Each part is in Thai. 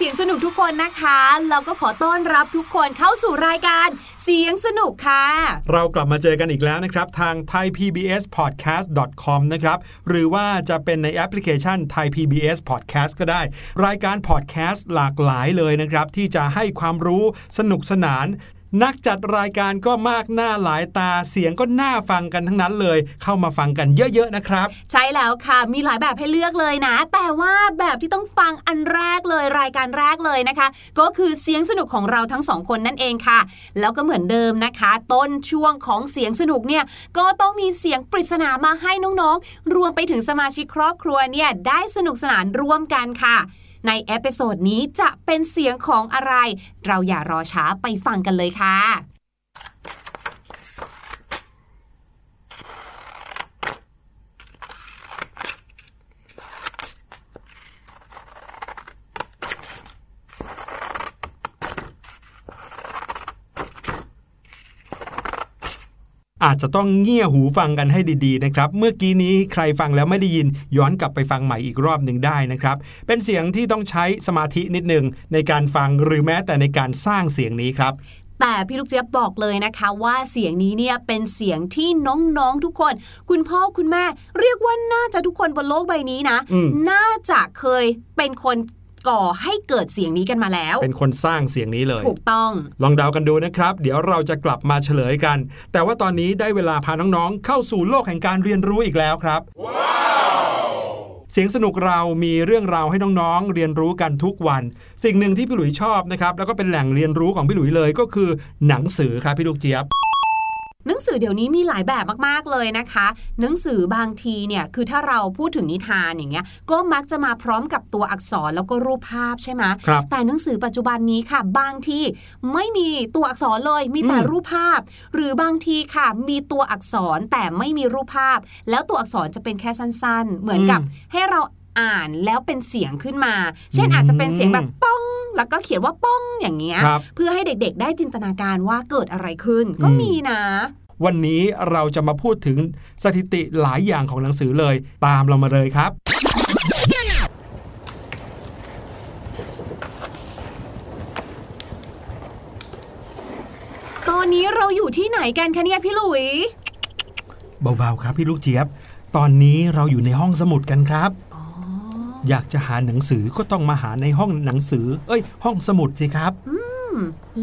เสียงสนุกทุกคนนะคะแล้วก็ขอต้อนรับทุกคนเข้าสู่รายการเสียงสนุกค่ะ เรากลับมาเจอกันอีกแล้วนะครับ ทาง thaipbspodcast.com นะครับ หรือว่าจะเป็นในแอปพลิเคชัน Thai PBS Podcast ก็ได้ รายการพอดแคสต์หลากหลายเลยนะครับ ที่จะให้ความรู้สนุกสนาน นักจัดรายการก็มากหน้าหลายตาเสียงก็น่าฟังกันทั้งนั้นเลย เข้ามาฟังกันเยอะๆนะครับ ใช่แล้วค่ะมีหลายแบบให้เลือกเลยนะ แต่ว่าแบบที่ต้องฟังอันแรกเลยรายการแรกเลยนะคะ ก็คือเสียงสนุกของเราทั้งสองคนนั่นเองค่ะ แล้วก็เหมือนเดิมนะคะ ต้นช่วงของเสียงสนุกเนี่ยก็ต้องมีเสียงปริศนามาให้น้องๆ รวมไปถึงสมาชิกครอบครัวเนี่ยได้สนุกสนานร่วมกันค่ะ ใน episode นี้จะเป็นเสียงของอะไร เราอย่ารอช้าไปฟังกันเลยค่ะ อาจจะต้องเงี่ยหูฟังกันให้ดีๆนะครับ เมื่อกี้นี้ใครฟังแล้วไม่ได้ยินย้อนกลับไปฟังใหม่อีกรอบหนึ่งได้นะครับ เป็นเสียงที่ต้องใช้สมาธินิดหนึงในการฟังหรือแม้แต่ในการสร้างเสียงนี้ครับแต่พี่ลูกเจี๊ยบบอกเลยนะคะว่าเสียงนี้เนี่ยเป็นเสียงที่น้องๆทุกคน คุณพ่อคุณแม่ เรียกว่าน่าจะทุกคนบนโลกใบนี้นะอืมน่าจะเคยเป็นคน ก่อให้เกิดเสียงนี้กันมาแล้ว เป็นคนสร้างเสียงนี้เลย ถูกต้อง ลองเดากันดูนะครับ เดี๋ยวเราจะกลับมาเฉลยกัน แต่ว่าตอนนี้ได้เวลาพาน้องๆ เข้าสู่โลกแห่งการเรียนรู้อีกแล้วครับเสียงสนุกเรามีเรื่องราวให้น้องๆ เรียนรู้กันทุกวัน สิ่งหนึ่งที่พี่หลุยชอบนะครับ แล้วก็เป็นแหล่งเรียนรู้ของพี่หลุยเลยก็คือหนังสือครับพี่ลูกเจี๊ยบ หนังสือเดี๋ยวนี้มีหลายแบบมากๆเลยนะคะ หนังสือบางทีเนี่ยคือถ้าเราพูดถึงนิทานอย่างเงี้ยก็มักจะมาพร้อมกับตัวอักษรแล้วก็รูปภาพใช่ไหมครับแต่หนังสือปัจจุบันนี้ค่ะ บางทีไม่มีตัวอักษรเลยมีแต่อืมรูปภาพ หรือบางทีค่ะ มีตัวอักษรแต่ไม่มีรูปภาพ แล้วตัวอักษรจะเป็นแค่สั้น ๆ เหมือนกับให้เรา อ่านแล้วเป็นเสียงขึ้นมา เช่นอาจจะเป็นเสียงแบบป้อง แล้วก็เขียนว่าป้องอย่างเงี้ยครับเพื่อให้เด็กๆ ได้จินตนาการว่าเกิดอะไรขึ้น ก็อืมมีนะวันนี้เราจะมาพูดถึงสถิติหลายอย่างของหนังสือเลย ตามเรามาเลยครับ ตอนนี้เราอยู่ที่ไหนกันคะเนี่ยพี่หลุย เบาๆครับพี่ลูกเจี๊ยบ ตอนนี้เราอยู่ในห้องสมุดกันครับ อ๋ออยากจะหาหนังสือก็ต้องมาหาในห้องหนังสือ เอ้ย ห้องสมุดสิครับ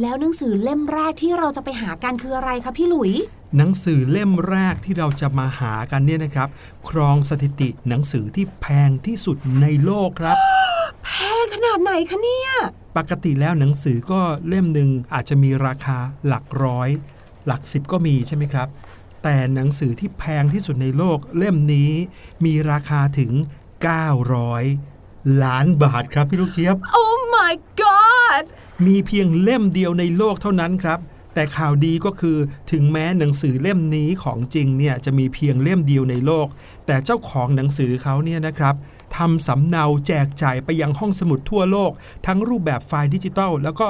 แล้วหนังสือเล่มแรกที่เราจะไปหากันคืออะไรคะพี่หลุย หนังสือเล่มแรกที่เราจะมาหากันเนี่ยนะครับ ครองสถิติหนังสือที่แพงที่สุดในโลกครับ แพงขนาดไหนคะเนี่ย ปกติแล้วหนังสือก็เล่มหนึ่งอาจจะมีราคาหลักร้อย หลักสิบก็มีใช่ไหมครับแต่หนังสือที่แพงที่สุดในโลกเล่มนี้มีราคาถึง 900 ล้านบาทครับพี่ลูกเจี๊ยบโอ้ my god มีเพียงเล่มเดียวในโลกเท่านั้นครับ แต่ข่าวดีก็คือถึงแม้หนังสือเล่มนี้ของจริงเนี่ยจะมีเพียงเล่มเดียวในโลก แต่เจ้าของหนังสือเขาเนี่ยนะครับทำสำเนาแจกจ่ายไปยังห้องสมุดทั่วโลก ทั้งรูปแบบไฟล์ดิจิทัลแล้วก็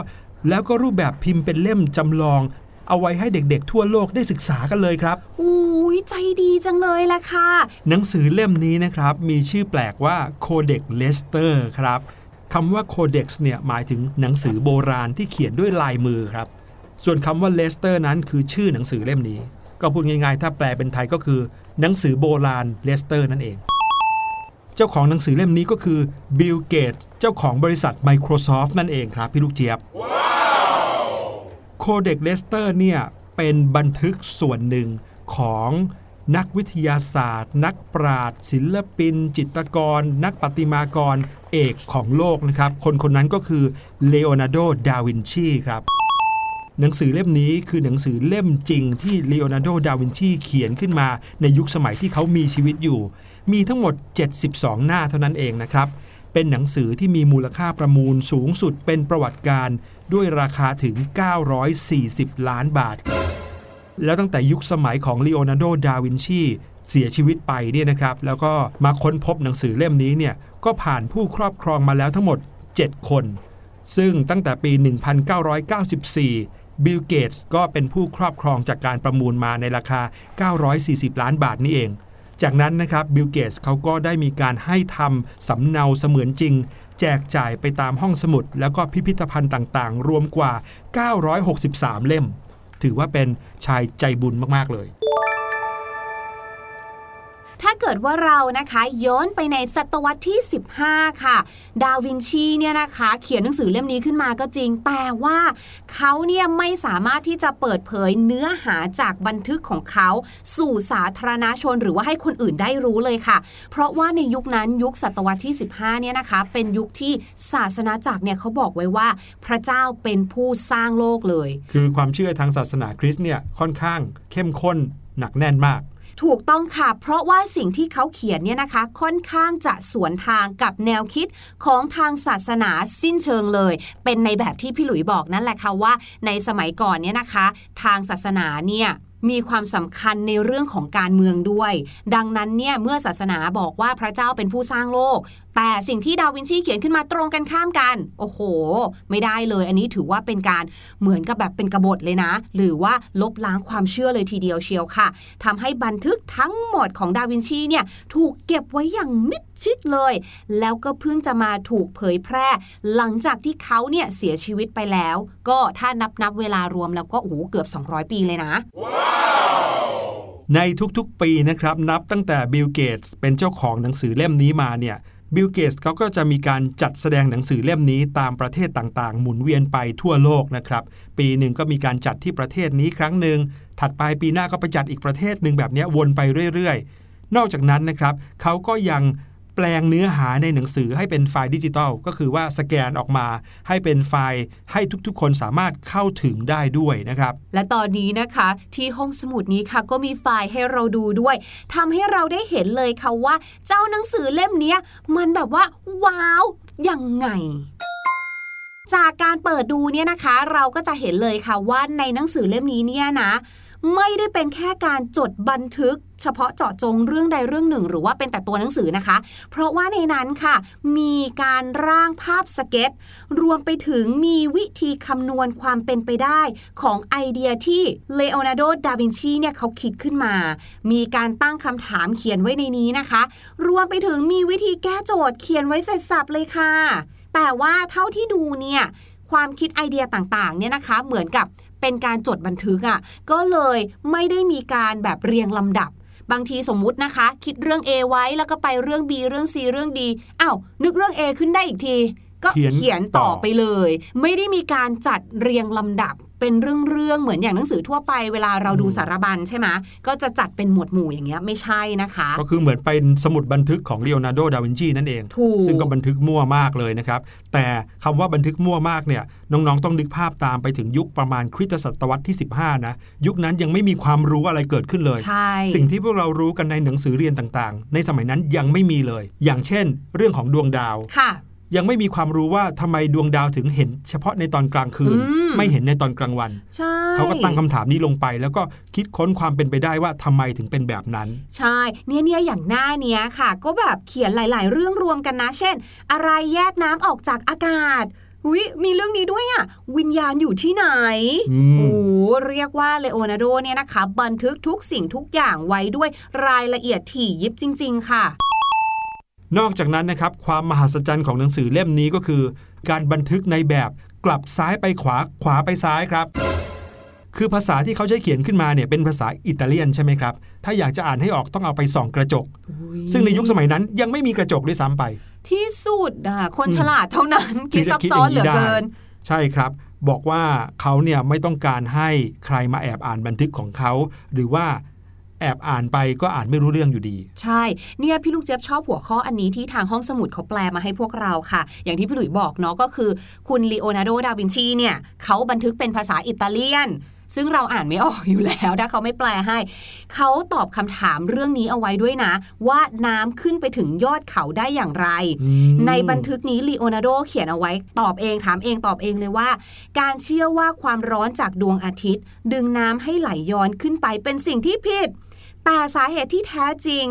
แล้วก็รูปแบบพิมพ์เป็นเล่มจำลอง เอาไว้ให้เด็กๆ ทั่วโลกได้ศึกษากันเลยครับอุ้ยใจดีจังเลยล่ะค่ะ หนังสือเล่มนี้นะครับ มีชื่อแปลกว่า Codex Leicester ครับคำว่า Codex เนี่ยหมายถึงหนังสือโบราณที่เขียนด้วยลายมือครับ ส่วนคำว่า Leicester นั้นคือชื่อหนังสือเล่มนี้ ก็พูดง่ายๆ ถ้าแปลเป็นไทยก็คือ หนังสือโบราณ Leicester นั่นเอง เจ้าของหนังสือเล่มนี้ก็คือ Bill Gates เจ้าของบริษัท Microsoft นั่นเองครับพี่ลูกเจี๊ยบ Codex Leicester เนี่ยเป็นบันทึกส่วนหนึ่งของนักวิทยาศาสตร์ นักปราชญ์ศิลปิน จิตรกร นักประติมากรเอกของโลกนะครับ คนคนนั้นก็คือเลโอนาร์โด ดาวินชีครับ หนังสือเล่มนี้คือหนังสือเล่มจริงที่เลโอนาร์โด ดาวินชีเขียนขึ้นมาในยุคสมัยที่เขามีชีวิตอยู่ มีทั้งหมด 72 หน้าเท่านั้นเองนะครับ เป็นหนังสือที่มีมูลค่าประมูลสูงสุดเป็นประวัติการณ์ ด้วยราคาถึง 940 ล้านบาท แล้วตั้งแต่ยุคสมัยของลีโอนาร์โด ดาวินชีเสียชีวิตไปเนี่ยนะครับ แล้วก็มาค้นพบหนังสือเล่มนี้เนี่ยก็ผ่านผู้ครอบครองมาแล้วทั้งหมด 7 คน ซึ่งตั้งแต่ปี 1994 บิลเกตส์ก็เป็นผู้ครอบครองจากการประมูลมาในราคา 940 ล้านบาทนี่เอง จากนั้นนะครับบิลเกตส์เขาก็ได้มีการให้ทำสำเนาเสมือนจริง แจกจ่ายไปตามห้องสมุด แล้วก็พิพิธภัณฑ์ต่างๆ รวมกว่า 963 เล่ม ถือว่าเป็นชายใจบุญมากๆเลย ถ้าเกิดว่าเรานะคะย้อนไปในศตวรรษที่ 15 ค่ะ ดาวินชีเนี่ยนะคะ เขียนหนังสือเล่มนี้ขึ้นมาก็จริง แต่ว่าเขาเนี่ยไม่สามารถที่จะเปิดเผยเนื้อหาจากบันทึกของเขา สู่สาธารณชนหรือว่าให้คนอื่นได้รู้เลยค่ะ เพราะว่าในยุคนั้นยุคศตวรรษที่ 15 เนี่ยนะคะ เป็นยุคที่ศาสนาจักรเนี่ยเขาบอกไว้ว่าพระเจ้าเป็นผู้สร้างโลกเลย คือความเชื่อทางศาสนาคริสต์เนี่ยค่อนข้างเข้มข้นหนักแน่นมาก ถูกต้องค่ะ เพราะว่าสิ่งที่เขาเขียนเนี่ยนะคะ ค่อนข้างจะสวนทางกับแนวคิดของทางศาสนาสิ้นเชิงเลย เป็นในแบบที่พี่หลุยบอกนั่นแหละค่ะว่า ในสมัยก่อนเนี่ยนะคะ ทางศาสนาเนี่ยมีความสำคัญในเรื่องของการเมืองด้วย ดังนั้นเนี่ยเมื่อศาสนาบอกว่าพระเจ้าเป็นผู้สร้างโลก แต่สิ่งที่ดาวินชีเขียนขึ้นมาตรงกันข้ามกัน โอ้โห ไม่ได้เลย อันนี้ถือว่าเป็นการเหมือนกับแบบเป็นกบฏเลยนะ หรือว่าลบล้างความเชื่อเลยทีเดียวเชียวค่ะทำให้บันทึกทั้งหมดของดาวินชีเนี่ยถูกเก็บไว้อย่างมิดชิดเลย แล้วก็เพิ่งจะมาถูกเผยแพร่ หลังจากที่เขาเนี่ยเสียชีวิตไปแล้ว ก็ถ้านับนับเวลารวมแล้วก็โอ้โหเกือบ 200 ปีเลยนะในทุกๆปีนะครับนับตั้งแต่บิลเกตส์เป็นเจ้าของหนังสือเล่มนี้มาเนี่ย บิลเกตส์เขาก็จะมีการจัดแสดงหนังสือเล่มนี้ตามประเทศต่างๆ หมุนเวียนไปทั่วโลกนะครับ ปีหนึ่งก็มีการจัดที่ประเทศนี้ครั้งหนึ่งถัดไปปีหน้าก็ไปจัดอีกประเทศหนึ่งแบบนี้วนไปเรื่อยๆ นอกจากนั้นนะครับเขาก็ยัง แปลงเนื้อหาในหนังสือให้เป็นไฟล์ดิจิทัลก็คือว่าสแกนออกมาให้เป็นไฟล์ให้ทุกๆ คนสามารถเข้าถึงได้ด้วยนะครับ และตอนนี้นะคะที่ห้องสมุดนี้ค่ะก็มีไฟล์ให้เราดูด้วยทำให้เราได้เห็นเลยค่ะว่า เจ้าหนังสือเล่มนี้มันแบบว่า ว้าวยังไงจากการเปิดดูเนี่ยนะคะ เราก็จะเห็นเลยค่ะว่าในหนังสือเล่มนี้เนี่ยนะ ไม่ได้เป็นแค่การจดบันทึก เฉพาะเจาะจงเรื่องใดเรื่องหนึ่ง หรือว่าเป็นแต่ตัวหนังสือนะคะ เพราะว่าในนั้นค่ะ มีการร่างภาพสเก็ต รวมไปถึงมีวิธีคำนวณความเป็นไปได้ ของไอเดียที่เลโอนาร์โด ดาวินชีเนี่ยเขาคิดขึ้นมา มีการตั้งคำถามเขียนไว้ในนี้นะคะ รวมไปถึงมีวิธีแก้โจทย์เขียนไว้เสร็จสับเลยค่ะ แต่ว่าเท่าที่ดูเนี่ยความคิดไอเดียต่างๆเนี่ยนะคะ เหมือนกับเป็นการจดบันทึกอะ่ะก็เลยไม่ได้มีการแบบเรียงลำดับ บางทีสมมุตินะคะ คิดเรื่อง A ไว้แล้วก็ไปเรื่อง B เรื่อง C เรื่อง D อ้าวนึกเรื่อง A ขึ้นได้อีกที ก็เขียนเขียนต่อต่อไปเลย ไม่ได้มีการจัดเรียงลำดับ เป็นเรื่องๆเหมือนอย่างหนังสือทั่วไปเวลาเราดูสารบัญใช่ไหมก็จะจัดเป็นหมวดหมู่อย่างเงี้ยไม่ใช่นะคะ ก็คือเหมือนเป็นสมุดบันทึกของเลโอนาร์โด ดาวินชีนั่นเองถูกซึ่งก็บันทึกมั่วมากเลยนะครับ แต่คำว่าบันทึกมั่วมากเนี่ยน้องๆ ต้องนึกภาพตามไปถึงยุคประมาณคริสตศตวรรษที่ 15 นะ ยุคนั้นยังไม่มีความรู้อะไรเกิดขึ้นเลยใช่สิ่งที่พวกเรารู้กันในหนังสือเรียนต่างๆ ในสมัยนั้นยังไม่มีเลย อย่างเช่น เรื่องของดวงดาวค่ะ ยังไม่มีความรู้ว่าทำไมดวงดาวถึงเห็น เฉพาะในตอนกลางคืนอืมไม่เห็นในตอนกลางวันใช่เขาก็ตั้งคำถามนี้ลงไป แล้วก็คิดค้นความเป็นไปได้ว่าทำไมถึงเป็นแบบนั้น ใช่เนี่ยเนี่ยอย่างหน้าเนี้ยค่ะ ก็แบบเขียนหลาย ๆ เรื่องรวมกันนะ เช่น อะไรแยกน้ำออกจากอากาศหุยมีเรื่องนี้ด้วยอะวิญญาณอยู่ที่ไหนอืมโอ้เรียกว่าเลโอนาร์โดเนี่ยนะคะ บันทึกทุกสิ่งทุกอย่างไว้ด้วยรายละเอียดถี่ยิบจริง ๆ ค่ะ นอกจากนั้นนะครับความมหัศจรรย์ของหนังสือเล่มนี้ก็คือ การบันทึกในแบบกลับซ้ายไปขวาขวาไปซ้ายครับ คือภาษาที่เขาใช้เขียนขึ้นมาเนี่ยเป็นภาษาอิตาเลียนใช่ไหมครับ ถ้าอยากจะอ่านให้ออกต้องเอาไปส่องกระจก ซึ่งในยุคสมัยนั้นยังไม่มีกระจกด้วยซ้ำไป ที่สุดอะคนอืมฉลาดเท่านั้นคิดที่จะซับคิดซ้อนเหลืออย่างนี้ได้เกิน ใช่ครับบอกว่าเขาเนี่ยไม่ต้องการให้ใครมาแอบอ่านบันทึกของเขา หรือว่าแอบอ่านไปก็อ่านไม่รู้เรื่องอยู่ดี ใช่ เนี่ยพี่ลูกเจี๊ยบชอบหัวข้ออันนี้ที่ทางห้องสมุดเขาแปลมาให้พวกเราค่ะ อย่างที่พี่หลุยบอกเนาะก็คือ คุณลีโอนาร์โด ดาวินชีเนี่ยเขาบันทึกเป็นภาษาอิตาเลียนซึ่งเราอ่านไม่ออกอยู่แล้วถ้าเขาไม่แปลให้ เขาตอบคำถามเรื่องนี้เอาไว้ด้วยนะ ว่าน้ำขึ้นไปถึงยอดเขาได้อย่างไรอืมในบันทึกนี้ลีโอนาร์โดเขียนเอาไว้ ตอบเองถามเองตอบเองเลยว่า การเชื่อว่าความร้อนจากดวงอาทิตย์ ดึงน้ำให้ไหลย้อนขึ้นไปเป็นสิ่งที่ผิด แต่สาเหตุที่แท้จริง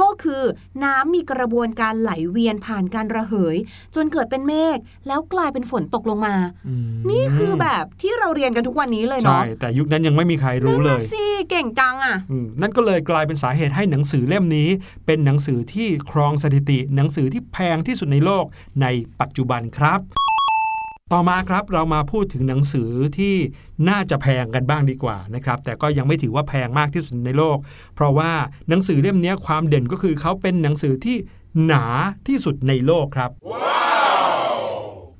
ก็คือน้ำมีกระบวนการไหลเวียนผ่านการระเหย จนเกิดเป็นเมฆแล้วกลายเป็นฝนตกลงมาอืมนี่คือแบบที่เราเรียนกันทุกวันนี้เลยใช่เนาะแต่ยุคนั้นยังไม่มีใครรู้เลนั่นยน่ะสิเก่งจังอะอืมนั่นก็เลยกลายเป็นสาเหตุให้หนังสือเล่มนี้ เป็นหนังสือที่ครองสถิติ หนังสือที่แพงที่สุดในโลกในปัจจุบันครับ ต่อมาครับเรามาพูดถึงหนังสือที่น่าจะแพงกันบ้างดีกว่านะครับ แต่ก็ยังไม่ถือว่าแพงมากที่สุดในโลก เพราะว่าหนังสือเล่มนี้ความเด่นก็คือเขาเป็นหนังสือที่หนาที่สุดในโลกครับ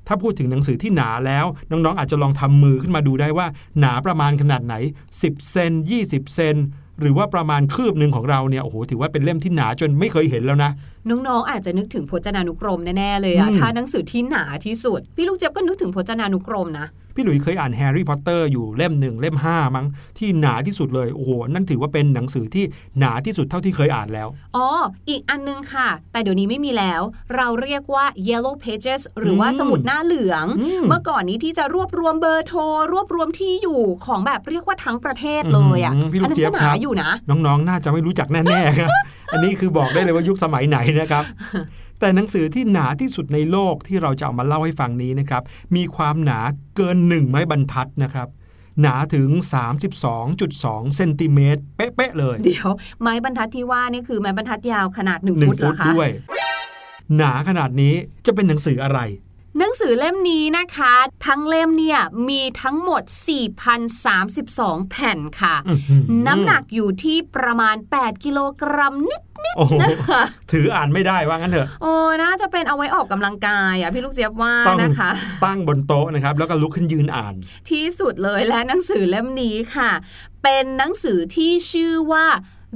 ถ้าพูดถึงหนังสือที่หนาแล้ว น้องๆ อาจจะลองทำมือขึ้นมาดูได้ว่าหนาประมาณขนาดไหน 10 เซน20 เซน หรือว่าประมาณคืบหนึ่งของเราเนี่ยโอ้โหถือว่าเป็นเล่มที่หนาจนไม่เคยเห็นแล้วนะ น้องๆ อาจจะนึกถึงพจนานุกรมแน่ๆเลยอะอืมถ้าหนังสือที่หนาที่สุด พี่ลูกเจี๊ยบก็นึกถึงพจนานุกรมนะ พี่หลุยส์เคยอ่านแฮร์รี่พอตเตอร์อยู่เล่มหนึ่งเล่ม5มั้งที่หนาที่สุดเลยโอ้โหนั่นถือว่าเป็นหนังสือที่หนาที่สุดเท่าที่เคยอ่านแล้วอ๋ออีกอันนึงค่ะ แต่เดี๋ยวนี้ไม่มีแล้ว เราเรียกว่า yellow pages หรือว่าอืมสมุดหน้าเหลืองอืมเมื่อก่อนนี้ที่จะรวบรวมเบอร์โทร รวบรวมที่อยู่ของแบบเรียกว่าทั้งประเทศเลยอะอืมพี่หลูอันนั้นเจี่ยก็หนาอยู่นะครับ น้องๆ น่าจะไม่รู้จักแน่ๆครับอันนี้คือบอกได้เลยว่ายุคสมัยไหนนะครับ แต่หนังสือที่หนาที่สุดในโลกที่เราจะเอามาเล่าให้ฟังนี้นะครับมีความหนาเกินหนึ่งไม้บรรทัดนะครับหนาถึง 32.2 เซนติเมตรเป๊ะๆเลย เดี๋ยว ไม้บรรทัดที่ว่านี่คือไม้บรรทัดยาวขนาดหนึ่งหนึ่ฟุงตเหรฟุอตคะด้วย หนาขนาดนี้จะเป็นหนังสืออะไร หนังสือเล่มนี้นะคะ ทั้งเล่มเนี่ยมีทั้งหมด 4,032 แผ่นค่ะอื้อหือน้ำหนักอยู่ที่ประมาณ 8 กิโลกรัมนิด โอ้โหนะคะถืออ่านไม่ได้ว่างั้นเถอะโอ้น่าจะเป็นเอาไว้ออกกำลังกายอะพี่ลูกเจี๊ยบว่าต้องนะคะ ตั้งบนโต๊ะนะครับ แล้วก็ลุกขึ้นยืนอ่าน ที่สุดเลยและหนังสือเล่มนี้ค่ะ เป็นหนังสือที่ชื่อว่า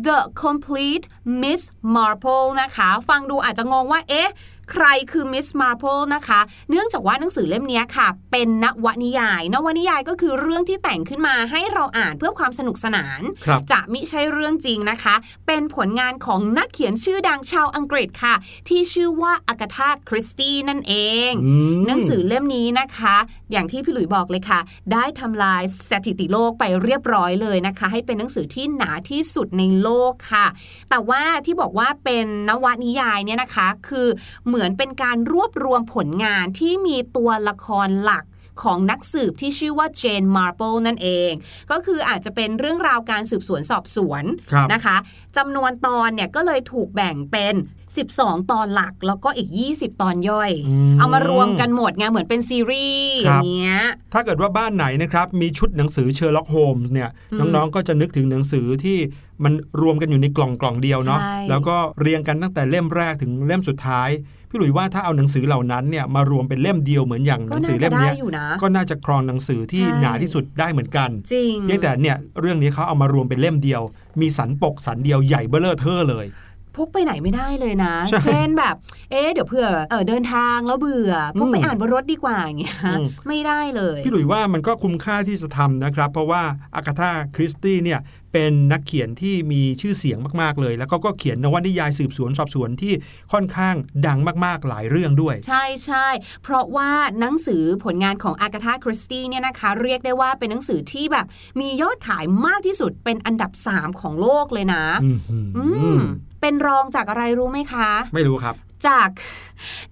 The Complete Miss Marple นะคะ ฟังดูอาจจะงงว่าเอ๊ะ ใครคือ Miss Marple นะคะ เนื่องจากว่าหนังสือเล่มนี้ค่ะ เป็นนวนิยาย นวนิยายก็คือเรื่องที่แต่งขึ้นมาให้เราอ่านเพื่อความสนุกสนานครับจะมิใช่เรื่องจริงนะคะ เป็นผลงานของนักเขียนชื่อดังชาวอังกฤษค่ะ ที่ชื่อว่าอากาธาคริสตี้นั่นเองอืมหนังสือเล่มนี้นะคะ อย่างที่พี่หลุยบอกเลยค่ะ ได้ทำลายสถิติโลกไปเรียบร้อยเลยนะคะ ให้เป็นหนังสือที่หนาที่สุดในโลกค่ะ แต่ว่าที่บอกว่าเป็นนวนิยายเนี่ยนะคะ คือเหมือนเป็นการรวบรวมผลงานที่มีตัวละครหลักของนักสืบที่ชื่อว่าเจนมาร์เปิลนั่นเอง ก็คืออาจจะเป็นเรื่องราวการสืบสวนสอบสวนครับนะคะจำนวนตอนเนี่ยก็เลยถูกแบ่งเป็น 12 ตอนหลักแล้วก็อีก 20 ตอนย่อยอืมเอามารวมกันหมดไงเหมือนเป็นซีรีส์ครับอย่างเงี้ยถ้าเกิดว่าบ้านไหนนะครับมีชุดหนังสือเชอร์ล็อกโฮมส์เนี่ยอืมน้องๆก็จะนึกถึงหนังสือที่มันรวมกันอยู่ในกล่องกล่องเดียวเนาะใช่แล้วก็เรียงกันตั้งแต่เล่มแรกถึงเล่มสุดท้าย พี่หลุยว่าถ้าเอาหนังสือเหล่านั้นเนี่ยมารวมเป็นเล่มเดียวเหมือนอย่างหนังสือจะเล่มเนี้ยก็น่าจะได้อยู่นะก็น่าจะครองหนังสือที่ใช่หนาที่สุดได้เหมือนกันจริงเพียงแต่เนี่ยเรื่องนี้เขาเอามารวมเป็นเล่มเดียว มีสันปกสันเดียวใหญ่เบ้อเลอเทอเลยพกไปไหนไม่ได้เลยนะใช่เช่นแบบ เอ๊ะเดี๋ยวเผื่อเออเดินทางแล้วเบื่อพกไปอืมอ่านบนรถดีกว่าอย่างเงี้ยอืมไม่ได้เลย พี่หลุยว่ามันก็คุ้มค่าที่จะทำนะครับ เพราะว่าอากาธาคริสตี้เนี่ย เป็นนักเขียนที่มีชื่อเสียงมากๆเลย แล้วก็ก็เขียนนวนิยายสืบสวนสอบสวนที่ค่อนข้างดังมากๆหลายเรื่องด้วย ใช่ใช่เพราะว่าหนังสือผลงานของอากาธาคริสตี้เนี่ยนะคะเรียกได้ว่าเป็นหนังสือที่แบบ มียอดขายมากที่สุดเป็นอันดับ 3 ของโลกเลยนะ อืมหืออืมเป็นรองจากอะไรรู้ไหมคะ ไม่รู้ครับ จาก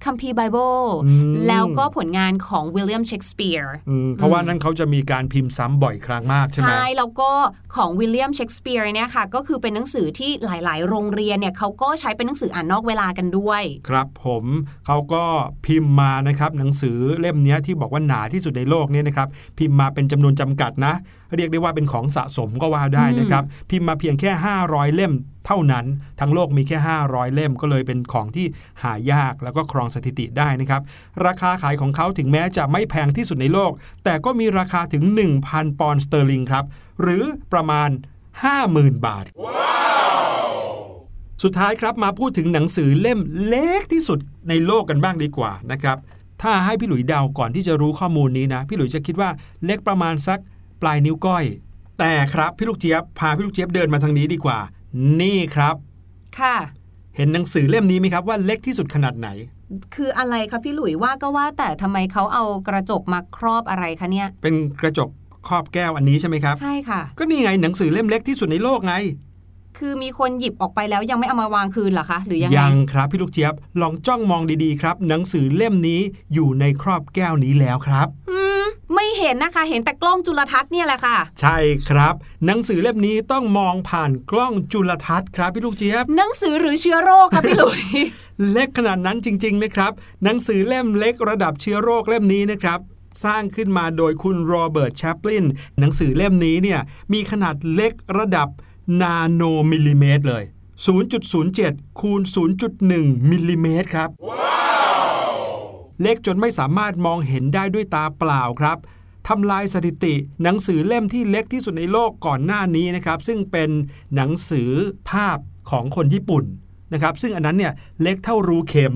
คัมภีร์ไบเบิลอืมแล้วก็ผลงานของวิลเลียมเชกสเปียร์อืมเพราะว่านั่นเขาจะมีการพิมพ์ซ้ำบ่อยครั้งมากใช่ไหมใช่แล้วก็ของวิลเลียมเชกสเปียร์เนี่ยค่ะก็คือเป็นหนังสือที่หลาย ๆ โรงเรียนเนี่ยเขาก็ใช้เป็นหนังสืออ่านนอกเวลากันด้วย ครับผมเขาก็พิมพ์มานะครับหนังสือเล่มเนี้ยที่บอกว่าหนาที่สุดในโลกเนี่ยนะครับพิมพ์มาเป็นจำนวนจำกัดนะ เรียกได้ว่าเป็นของสะสมก็ว่าได้นะครับ พิมพ์มาเพียงแค่ 500 เล่มเท่านั้น ทั้งโลกมีแค่ 500 เล่มก็เลยเป็นของที่หายากแล้วก็ครองสถิติได้นะครับ ราคาขายของเขาถึงแม้จะไม่แพงที่สุดในโลก แต่ก็มีราคาถึง 1,000 ปอนด์สเตอร์ลิงครับหรือประมาณ 50,000 บาทสุดท้ายครับมาพูดถึงหนังสือเล่มเล็กที่สุดในโลกกันบ้างดีกว่านะครับ ถ้าให้พี่หลุยเดาก่อนที่จะรู้ข้อมูลนี้นะ พี่หลุยจะคิดว่าเล็กประมาณสัก ปลายนิ้วก้อย แต่ครับพี่ลูกเจี๊ยบพาพี่ลูกเจี๊ยบเดินมาทางนี้ดีกว่า นี่ครับ ค่ะ เห็นหนังสือเล่มนี้ไหมครับว่าเล็กที่สุดขนาดไหน คืออะไรคะพี่หลุยว่าก็ว่าแต่ทำไมเขาเอากระจกมาครอบอะไรคะเนี่ย เป็นกระจกครอบแก้วอันนี้ใช่ไหมครับ ใช่ค่ะ ก็นี่ไงหนังสือเล่มเล็กที่สุดในโลกไง คือมีคนหยิบออกไปแล้วยังไม่เอามาวางคืนเหรอคะหรือยังไงยังครับพี่ลูกเจี๊ยบลองจ้องมองดีๆครับ หนังสือเล่มนี้อยู่ในครอบแก้วนี้แล้วครับอืม ไม่เห็นนะคะ เห็นแต่กล้องจุลทรรศน์เนี่ยแหละค่ะ ใช่ครับ หนังสือเล่มนี้ต้องมองผ่านกล้องจุลทรรศน์ครับพี่ลูกเจี๊ยบหนังสือหรือเชื้อโรคคะพี่หลุยเล็กขนาดนั้นจริงๆนะครับ หนังสือเล่มเล็กระดับเชื้อโรคเล่มนี้นะครับสร้างขึ้นมาโดยคุณโรเบิร์ตแชปลินหนังสือเล่มนี้เนี่ยมีขนาดเล็กระดับนาโนมิลลิเมตรเลย 0.07 คูณ 0.1 มิลลิเมตรครับเล็กจนไม่สามารถมองเห็นได้ด้วยตาเปล่าครับ ทำลายสถิติ หนังสือเล่มที่เล็กที่สุดในโลกก่อนหน้านี้นะครับ ซึ่งเป็นหนังสือภาพของคนญี่ปุ่นนะครับ ซึ่งอันนั้นเนี่ยเล็กเท่ารูเข็ม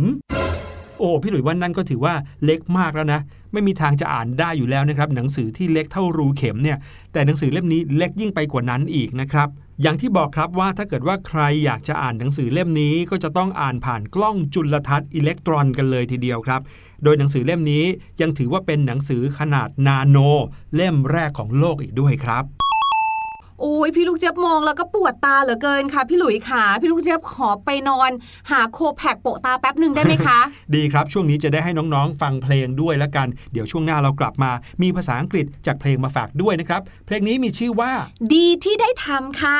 โอ้พี่หลุยว่านั่นก็ถือว่าเล็กมากแล้วนะ ไม่มีทางจะอ่านได้อยู่แล้วนะครับ หนังสือที่เล็กเท่ารูเข็มเนี่ย แต่หนังสือเล่มนี้เล็กยิ่งไปกว่านั้นอีกนะครับอย่างที่บอกครับว่าถ้าเกิดว่าใครอยากจะอ่านหนังสือเล่มนี้ ก็จะต้องอ่านผ่านกล้องจุลทรรศน์อิเล็กตรอนกันเลยทีเดียวครับ โดยหนังสือเล่มนี้ยังถือว่าเป็นหนังสือขนาดนาโน เล่มแรกของโลกอีกด้วยครับโอ้ยพี่ลูกเจี๊ยบมองแล้วก็ปวดตาเหลือเกินค่ะ พี่หลุยขาพี่ลูกเจี๊ยบขอไปนอน หาโคแพกโปะตาแป๊บหนึ่งได้ไหมคะ ดีครับช่วงนี้จะได้ให้น้องๆ ฟังเพลงด้วยแล้วกัน เดี๋ยวช่วงหน้าเรากลับมา มีภาษาอังกฤษจากเพลงมาฝากด้วยนะครับ เพลงนี้มีชื่อว่า ดีที่ได้ทำค่ะ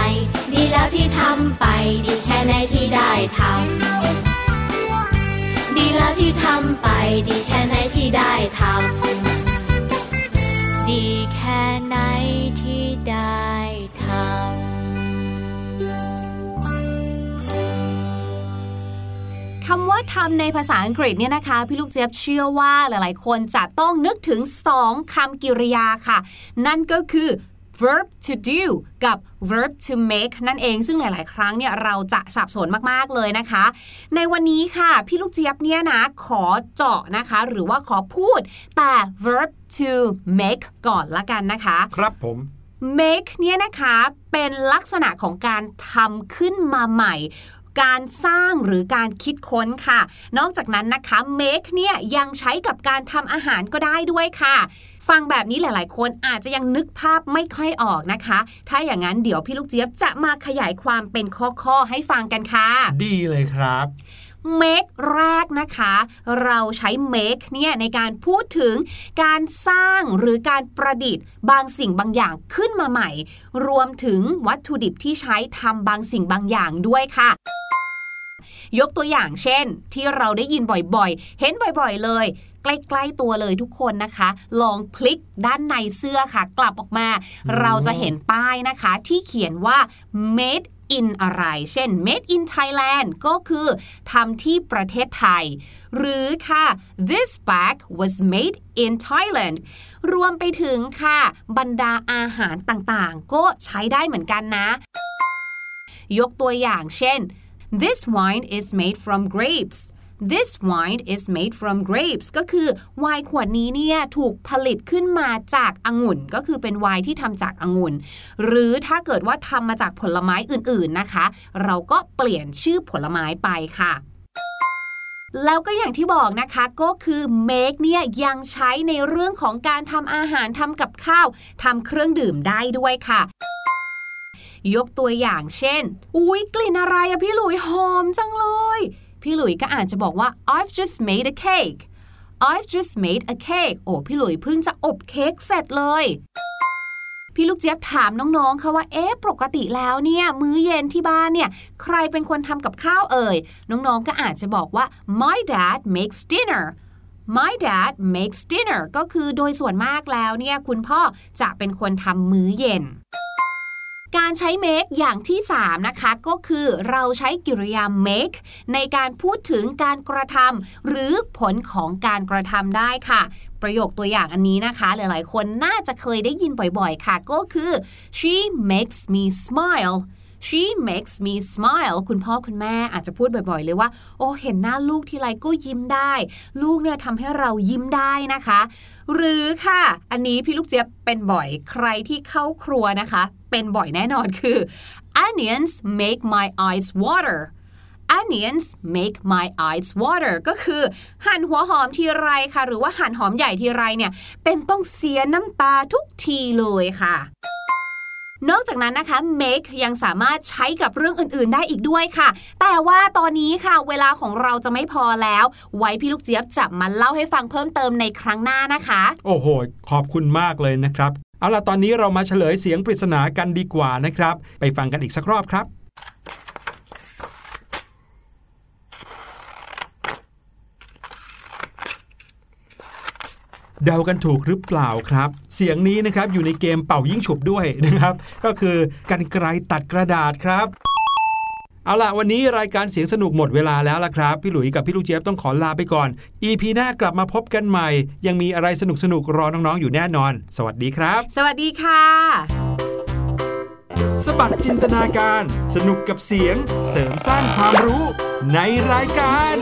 ที่ทำไป ดีแค่ไหนที่ได้ทำดีแล้วที่ทำไป ดีแค่ไหนที่ได้ทำดีแค่ไหนที่ได้ทำคำว่าทำในภาษาอังกฤษเนี่ยนะคะ พี่ลูกเจี๊ยบเชื่อว่าหลาย ๆ คนจะต้องนึกถึง 2คำกริยาค่ะ นั่นก็คือ verb to do กับ verb to make นั่นเองซึ่งหลาย ๆ ครั้งเนี่ยเราจะสับสนมาก ๆ เลยนะคะ ในวันนี้ค่ะ พี่ลูกเจี๊ยบเนี่ยนะ ขอเจาะนะคะ หรือว่าขอพูด แต่ verb to make ก่อนละกันนะคะ ครับผม make เนี่ยนะคะเป็นลักษณะของการทำขึ้นมาใหม่การสร้างหรือการคิดค้นค่ะ นอกจากนั้นนะคะ make เนี่ยยังใช้กับการทำอาหารก็ได้ด้วยค่ะ ฟังแบบนี้หลาย ๆ คนอาจจะยังนึกภาพไม่ค่อยออกนะคะ ถ้าอย่างนั้นเดี๋ยวพี่ลูกเจี๊ยบจะมาขยายความเป็นข้อ ๆ ให้ฟังกันค่ะ ดีเลยครับ make แรกนะคะ เราใช้ make เนี่ยในการพูดถึงการสร้างหรือการประดิษฐ์ บางสิ่งบางอย่างขึ้นมาใหม่ รวมถึงวัตถุดิบที่ใช้ทำบางสิ่งบางอย่างด้วยค่ะ ยกตัวอย่างเช่น ที่เราได้ยินบ่อยๆ เห็นบ่อยๆเลย ใกล้ๆตัวเลยทุกคนนะคะ ลองพลิกด้านในเสื้อค่ะ กลับออกมา เราจะเห็นป้ายนะคะที่เขียนว่า made in อะไร เช่น made in Thailand ก็คือทำที่ประเทศไทย หรือค่ะ this bag was made in Thailand รวมไปถึงค่ะ บรรดาอาหารต่างๆ ก็ใช้ได้เหมือนกันนะ ยกตัวอย่างเช่น this wine is made from grapes this wine is made from grapes ก็คือไวน์ขวดนี้เนี่ยถูกผลิตขึ้นมาจากองุ่น ก็คือเป็นไวน์ที่ทำจากองุ่น หรือถ้าเกิดว่าทำมาจากผลไม้อื่นๆนะคะ เราก็เปลี่ยนชื่อผลไม้ไปค่ะแล้วก็อย่างที่บอกนะคะก็คือ make เนี่ยยังใช้ในเรื่องของการทำอาหารทำกับข้าวทำเครื่องดื่มได้ด้วยค่ะ ยกตัวอย่างเช่น อุ๊ยกลิ่นอะไรอะพี่หลุยหอมจังเลย พี่หลุยก็อาจจะบอกว่า I've just made a cake I've just made a cake โอ้พี่หลุยเพิ่งจะอบเค้กเสร็จเลย พี่ลูกเจี๊ยบถามน้องๆค่ะว่า เอ๊ะ ปกติแล้วเนี่ย มื้อเย็นที่บ้านเนี่ย ใครเป็นคนทำกับข้าวเอ่ย น้องๆ ก็อาจจะบอกว่า my dad makes dinner my dad makes dinner ก็คือโดยส่วนมากแล้วเนี่ย คุณพ่อจะเป็นคนทำมื้อเย็น การใช้ make อย่างที่ 3 นะคะ ก็คือเราใช้กิริยา make ในการพูดถึงการกระทำหรือผลของการกระทำได้ค่ะ ประโยคตัวอย่างอันนี้นะคะ หลายๆ คนน่าจะเคยได้ยินบ่อยๆ ค่ะ ก็คือ she makes me smile she makes me smile คุณพ่อคุณแม่อาจจะพูดบ่อยๆ เลยว่า โอ้ เห็นหน้าลูกทีไรก็ยิ้มได้ ลูกเนี่ยทำให้เรายิ้มได้นะคะ หรือค่ะ อันนี้พี่ลูกเจี๊ยบเป็นบ่อยใครที่เข้าครัวนะคะ เป็นบ่อยแน่นอนคือ onions make my eyes water onions make my eyes water ก็คือหั่นหัวหอมทีไรค่ะ หรือว่าหั่นหอมใหญ่ทีไรเนี่ย เป็นต้องเสียน้ำตาทุกทีเลยค่ะ นอกจากนั้นนะคะ make ยังสามารถใช้กับเรื่องอื่นๆได้อีกด้วยค่ะ แต่ว่าตอนนี้ค่ะ เวลาของเราจะไม่พอแล้ว ไว้พี่ลูกเจี๊ยบจะมาเล่าให้ฟังเพิ่มเติมในครั้งหน้านะคะ โอ้โห ขอบคุณมากเลยนะครับ เอาล่ะตอนนี้เรามาเฉลยเสียงปริศนากันดีกว่านะครับ ไปฟังกันอีกสักรอบครับ เดากันถูกหรือเปล่าครับ เสียงนี้นะครับอยู่ในเกมเป่ายิ่งฉุบด้วยนะครับ ก็คือกันไกรตัดกระดาษครับ เอาล่ะ วันนี้รายการเสียงสนุกหมดเวลาแล้วล่ะครับ พี่หลุยกับพี่ลูกเจี๊ยบต้องขอลาไปก่อน EP หน้ากลับมาพบกันใหม่ ยังมีอะไรสนุกสนุกๆรอน้องๆอยู่แน่นอน สวัสดีครับ สวัสดีค่ะ สบัดจินตนาการ สนุกกับเสียงเสริมสร้างความรู้ในรายการ